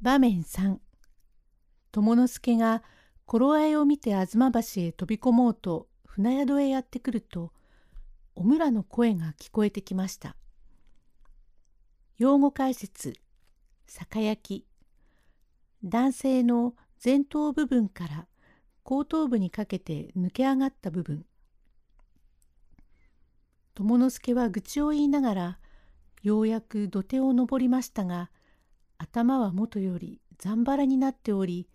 場面3友之助が頃合いを見て吾妻橋へ飛び込もうと船宿へやってくるとお村の声が聞こえてきました。用語解説。酒焼き。男性の前頭部分から後頭部にかけて抜け上がった部分。友之助は愚痴を言いながらようやく土手を登りましたが頭はもとよりざんばらになっており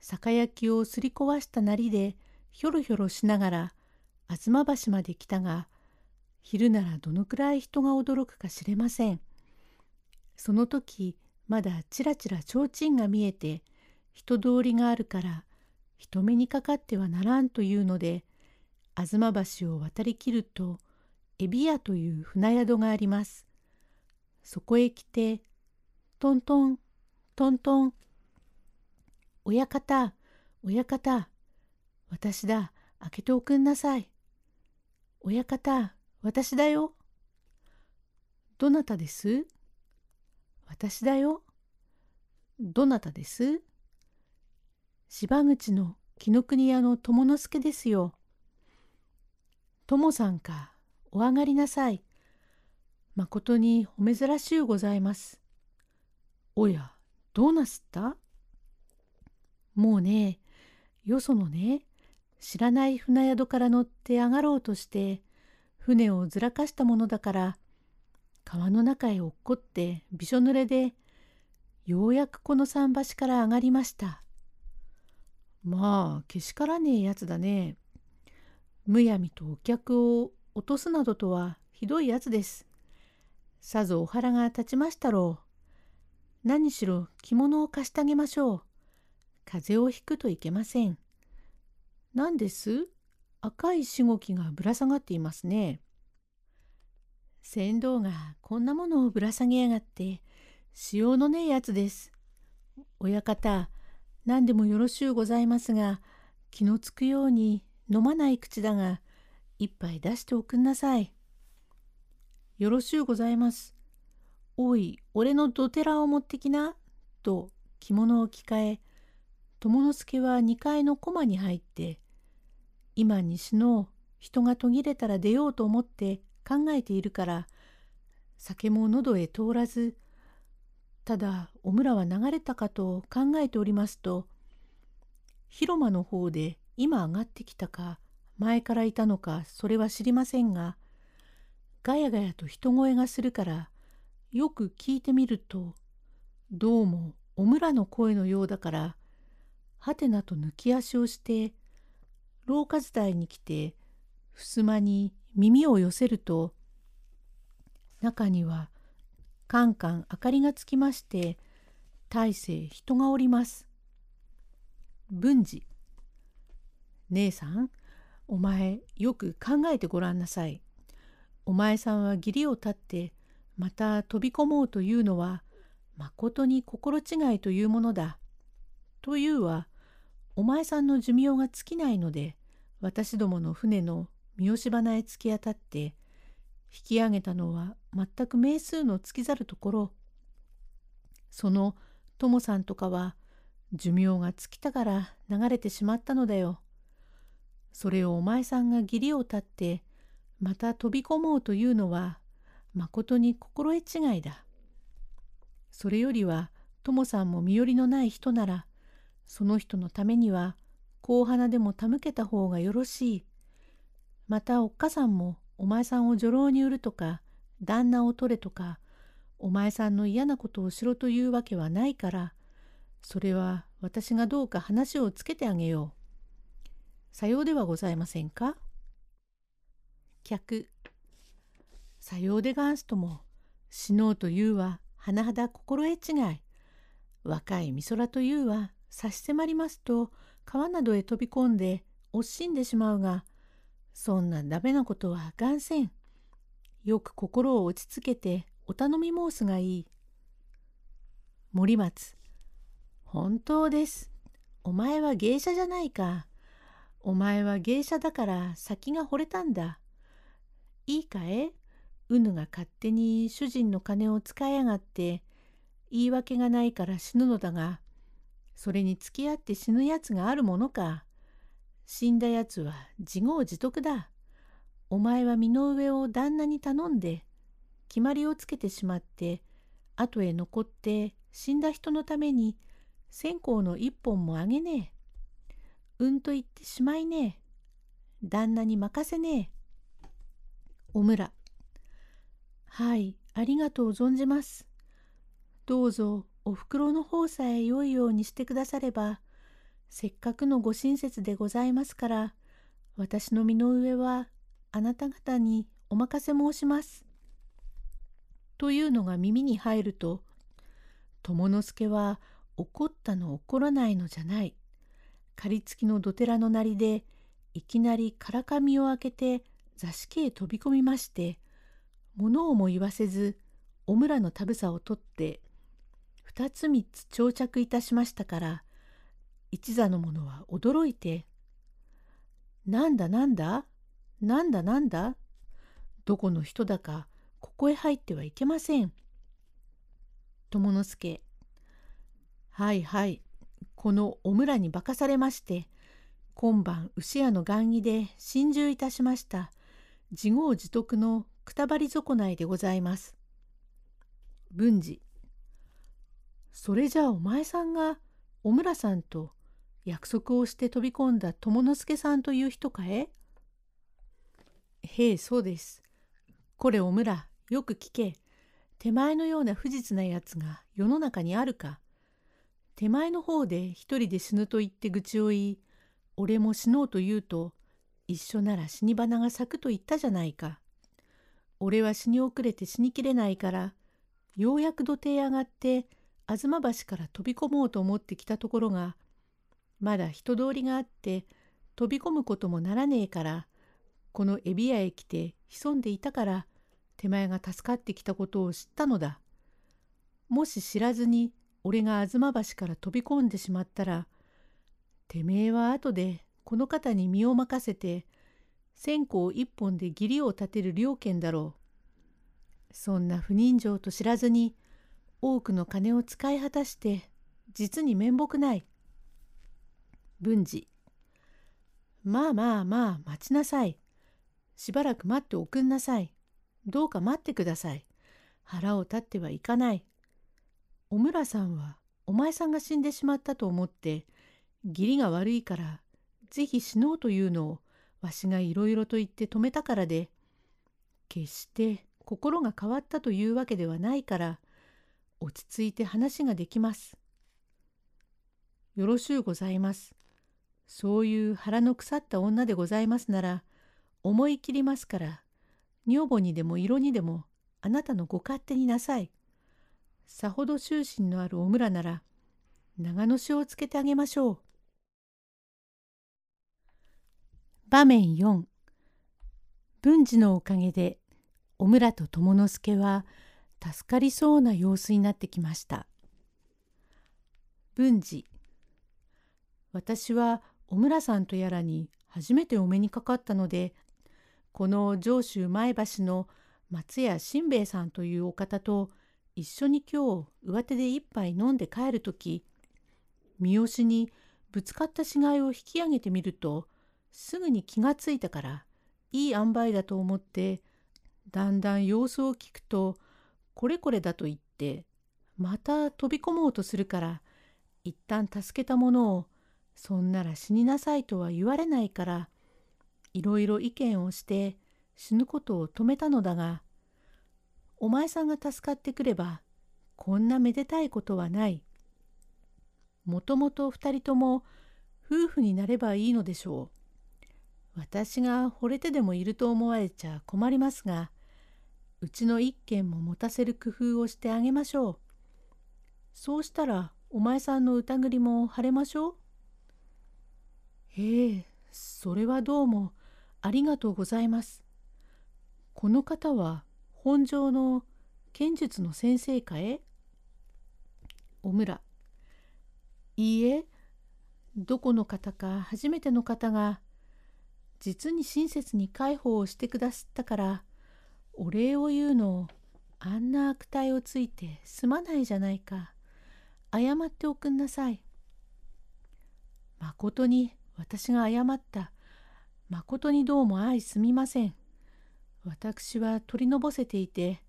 酒焼きをすり壊したなりでひょろひょろしながら吾妻橋まで来たが昼ならどのくらい人が驚くか知れません。その時まだちらちら提灯が見えて人通りがあるから人目にかかってはならんというので吾妻橋を渡りきるとエビ屋という船宿があります。そこへ来てトントントントン親方親方私だ開けておくんなさい。親方私だよ。どなたです？私だよ。どなたです？芝口の紀ノ国屋の友之助ですよ。友さんか、お上がりなさい。まことにお珍しゅうございます。おや、どうなすった？もうね、よそのね、知らない船宿から乗って上がろうとして、船をずらかしたものだから、川の中へ落っこってびしょ濡れで、ようやくこの桟橋から上がりました。まあ、けしからねえやつだね。むやみとお客を落とすなどとはひどいやつです。さぞお腹が立ちましたろう。何しろ着物を貸してあげましょう。風邪をひくといけません。何です？赤いしごきがぶら下がっていますね。船頭がこんなものをぶら下げやがって、しようのねえやつです。親方、何でもよろしゅうございますが、気のつくように飲まない口だが、一杯出しておくんなさい。よろしゅうございます。おい、俺のどてらを持ってきな。と着物を着替え、友之助は2階の駒に入って、今に死の、人が途切れたら出ようと思って。考えているから。酒も喉へ通らず。ただお村は流れたかと考えておりますと。広間の方で今上がってきたか。前からいたのか。それは知りませんが。ガヤガヤと人声がするから。よく聞いてみるとどうもお村の声のようだからはてなと抜き足をして廊下伝いに来て襖に耳を寄せると中にはカンカン明かりがつきまして大勢人がおります。文治姉さんお前よく考えてごらんなさい。お前さんは義理を立ってまた飛び込もうというのはまことに心違いというものだ。というはお前さんの寿命が尽きないので私どもの船の三好花へ突き当たって引き上げたのは全く名数の尽きざるところその友さんとかは寿命が尽きたから流れてしまったのだよ。それをお前さんが義理を立ってまた飛び込もうというのはまことに心得違いだ。それよりは友さんも身寄りのない人ならその人のためには香花でも手向けた方がよろしい。またおっかさんもお前さんを女郎に売るとか旦那を取れとかお前さんの嫌なことをしろというわけはないからそれは私がどうか話をつけてあげよう。さようではございませんか？客さようでがんすとも死のうというは甚だ心得違い若い美空というは差し迫りますと川などへ飛び込んで惜しんでしまうがそんなダメなことはがんせん。よく心を落ち着けてお頼み申すがいい。森松。本当です。お前は芸者じゃないか。お前は芸者だから先が惚れたんだ。いいかえ？うぬが勝手に主人の金を使いやがって、言い訳がないから死ぬのだが、それに付き合って死ぬやつがあるものか。死んだやつは自業自得だ。お前は身の上を旦那に頼んで、決まりをつけてしまって、後へ残って死んだ人のために線香の一本もあげねえ。うんと言ってしまいねえ。旦那に任せねえ。おむら。はい、ありがとう存じます。どうぞおふくろの方さえ良いようにしてくだされば、せっかくのご親切でございますから、私の身の上はあなた方にお任せ申します。というのが耳に入ると、友之助は怒ったの怒らないのじゃない。借り付きのどてらのなりで、いきなりからかみを開けて座敷へ飛び込みまして、物をも言わせず、おむらのたぶさを取って、二つ三つ長着いたしましたから、一座の者は驚いて、なんだなんだなんだなんだどこの人だかここへ入ってはいけません。友之助。はいはい。このお村に化かされまして、今晩牛屋の雁木で心中いたしました。自業自得のくたばり損ないでございます。文治。それじゃあお前さんがお村さんと約束をして飛び込んだ友之助さんという人かえ？へえ、そうです。これお村、よく聞け。手前のような不実なやつが世の中にあるか。手前の方で一人で死ぬと言って愚痴を言い、俺も死のうと言うと、一緒なら死に花が咲くと言ったじゃないか。俺は死に遅れて死にきれないから、ようやく土手へ上がって、吾妻橋から飛び込もうと思ってきたところが、まだ人通りがあって、飛び込むこともならねえから、このエビ屋へ来て潜んでいたから手前が助かってきたことを知ったのだ。もし知らずに俺が吾妻橋から飛び込んでしまったらてめえは後でこの方に身を任せて線香一本で義理を立てる了見だろう。そんな不人情と知らずに多くの金を使い果たして実に面目ない。文治まあまあまあ待ちなさい。しばらく待っておくんなさい。どうか待ってください。腹を立ってはいかない。お村さんはお前さんが死んでしまったと思って義理が悪いからぜひ死のうというのをわしがいろいろと言って止めたからで決して心が変わったというわけではないから落ち着いて話ができます。よろしゅうございます。そういう腹の腐った女でございますなら思い切りますから女房にでも色にでもあなたのご勝手になさい。さほど終身のあるお村なら長のしをつけてあげましょう。場面4文治のおかげでお村と友之助は助かりそうな様子になってきました。文治私はお村さんとやらに初めてお目にかかったのでこの上州前橋の松屋新兵衛さんというお方と一緒に今日上手で一杯飲んで帰る時三好にぶつかった死骸を引き上げてみるとすぐに気がついたからいい塩梅だと思ってだんだん様子を聞くとこれこれだと言ってまた飛び込もうとするから一旦助けたものをそんなら死になさいとは言われないからいろいろ意見をして死ぬことを止めたのだが、お前さんが助かってくれば、こんなめでたいことはない。もともと二人とも夫婦になればいいのでしょう。私が惚れてでもいると思われちゃ困りますが、うちの一軒も持たせる工夫をしてあげましょう。そうしたらお前さんの疑りも晴れましょう。へえ、それはどうもありがとうございます。この方は本庄の剣術の先生かえ？おむら。いいえ、どこの方か初めての方が実に親切に介抱をしてくださったからお礼を言うのをあんな悪態をついてすまないじゃないか。謝っておくんなさい。まことに私が謝った。まことにどうも相すみません。私は取りのぼせていて、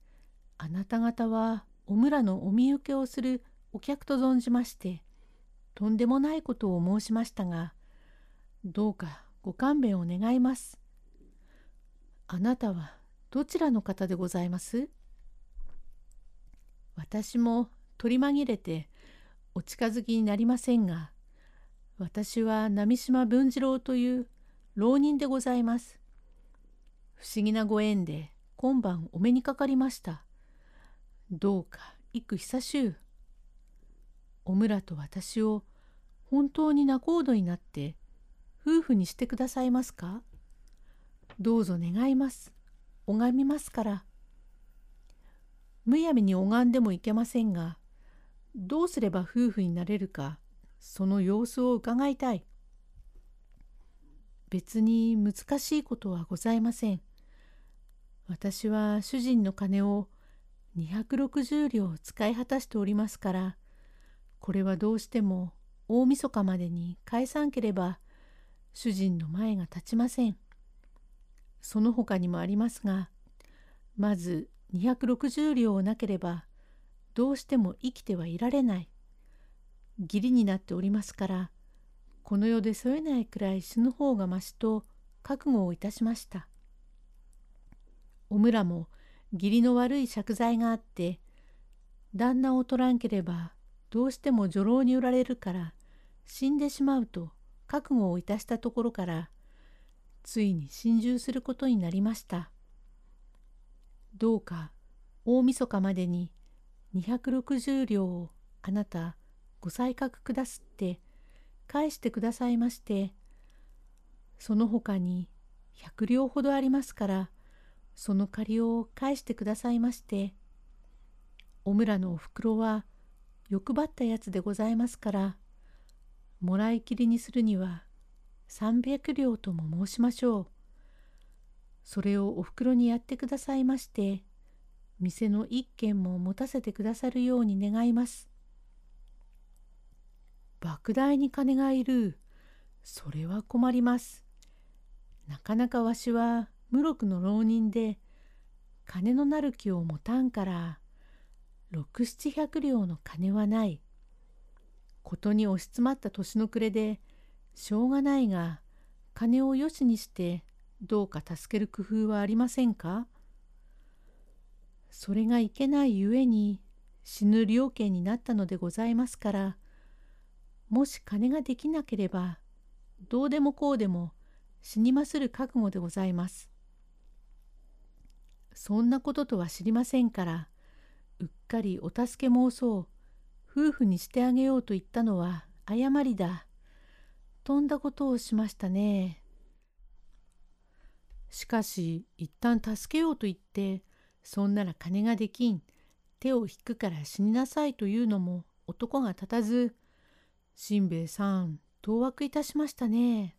あなた方はお村のお見受けをするお客と存じまして、とんでもないことを申しましたが、どうかご勘弁を願います。あなたはどちらの方でございます？私も取り紛れてお近づきになりませんが、私は波島文次郎という浪人でございます。不思議なご縁で今晩お目にかかりました。どうか幾久しゅう。お村と私を本当に仲人になって夫婦にしてくださいますか？どうぞ願います。拝みますから。むやみに拝んでもいけませんが、どうすれば夫婦になれるか、その様子を伺いたい。別に難しいことはございません。私は主人の金を260両使い果たしておりますから、これはどうしても大晦日までに返さんければ主人の前が立ちません。その他にもありますが、まず260両をなければどうしても生きてはいられない。義理になっておりますから、この世で添えないくらい死ぬ方がましと覚悟をいたしました。お村も義理の悪い借財があって、旦那を取らんければどうしても女郎に売られるから死んでしまうと覚悟をいたしたところからついに心中することになりました。どうか大晦日までに260両をあなたご採覚くだすって返してくださいましてその他に100両ほどありますからその借りを返してくださいましてお村のおふくろは欲張ったやつでございますからもらいきりにするには300両とも申しましょう。それをおふくろにやってくださいまして、店の一軒も持たせてくださるように願います。莫大に金がいる。それは困ります。なかなかわしは無禄の浪人で、金のなる気を持たんから、六七百両の金はない。ことに押し詰まった年の暮れでしょうがないが金をよしにしてどうか助ける工夫はありませんか？それがいけないゆえに死ぬ了見になったのでございますからもし金ができなければどうでもこうでも死にまする覚悟でございます。そんなこととは知りませんからうっかりお助け申そう夫婦にしてあげようと言ったのは誤りだ。とんだことをしましたね。しかし一旦助けようと言ってそんなら金ができん手を引くから死になさいというのも男が立たずしんべヱさん当惑いたしましたね。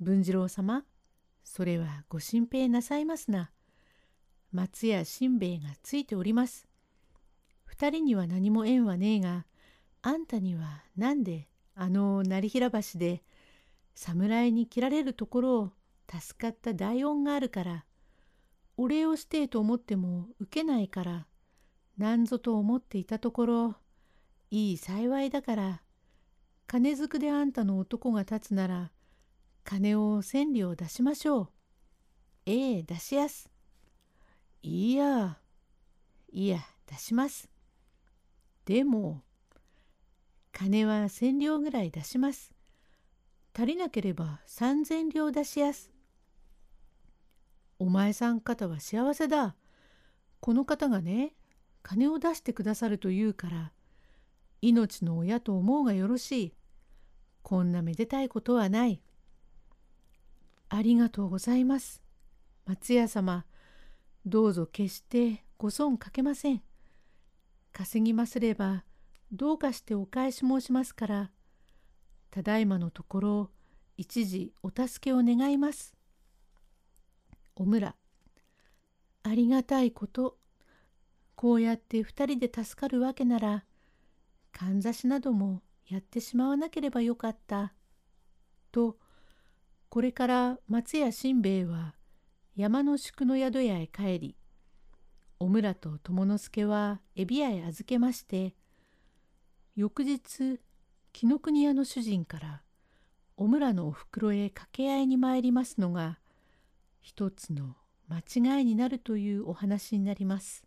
文次郎様それはご心配なさいますな。松屋しんべヱがついております。二人には何も縁はねえが、あんたには何であの成平橋で侍に切られるところを助かった大恩があるから、お礼をしてえと思っても受けないから、なんぞと思っていたところ、いい幸いだから、金づくであんたの男が立つなら、金を千両出しましょう。ええ、出しやす。いいや、いや、出します。でも、金は千両ぐらい出します。足りなければ三千両出しやす。お前さん方は幸せだ。この方がね、金を出してくださると言うから、命の親と思うがよろしい。こんなめでたいことはない。ありがとうございます。松屋様、どうぞ決してご損かけません。稼ぎますればどうかしてお返し申しますからただいまのところ一時お助けを願います。おむらありがたいことこうやって二人で助かるわけならかんざしなどもやってしまわなければよかった。とこれから松屋新兵衛は山の宿の宿屋へ帰りおむらと友之助はエビ屋へ預けまして翌日紀ノ国屋の主人からおむらのおふくろへ掛け合いに参りますのが一つの間違いになるというお話になります。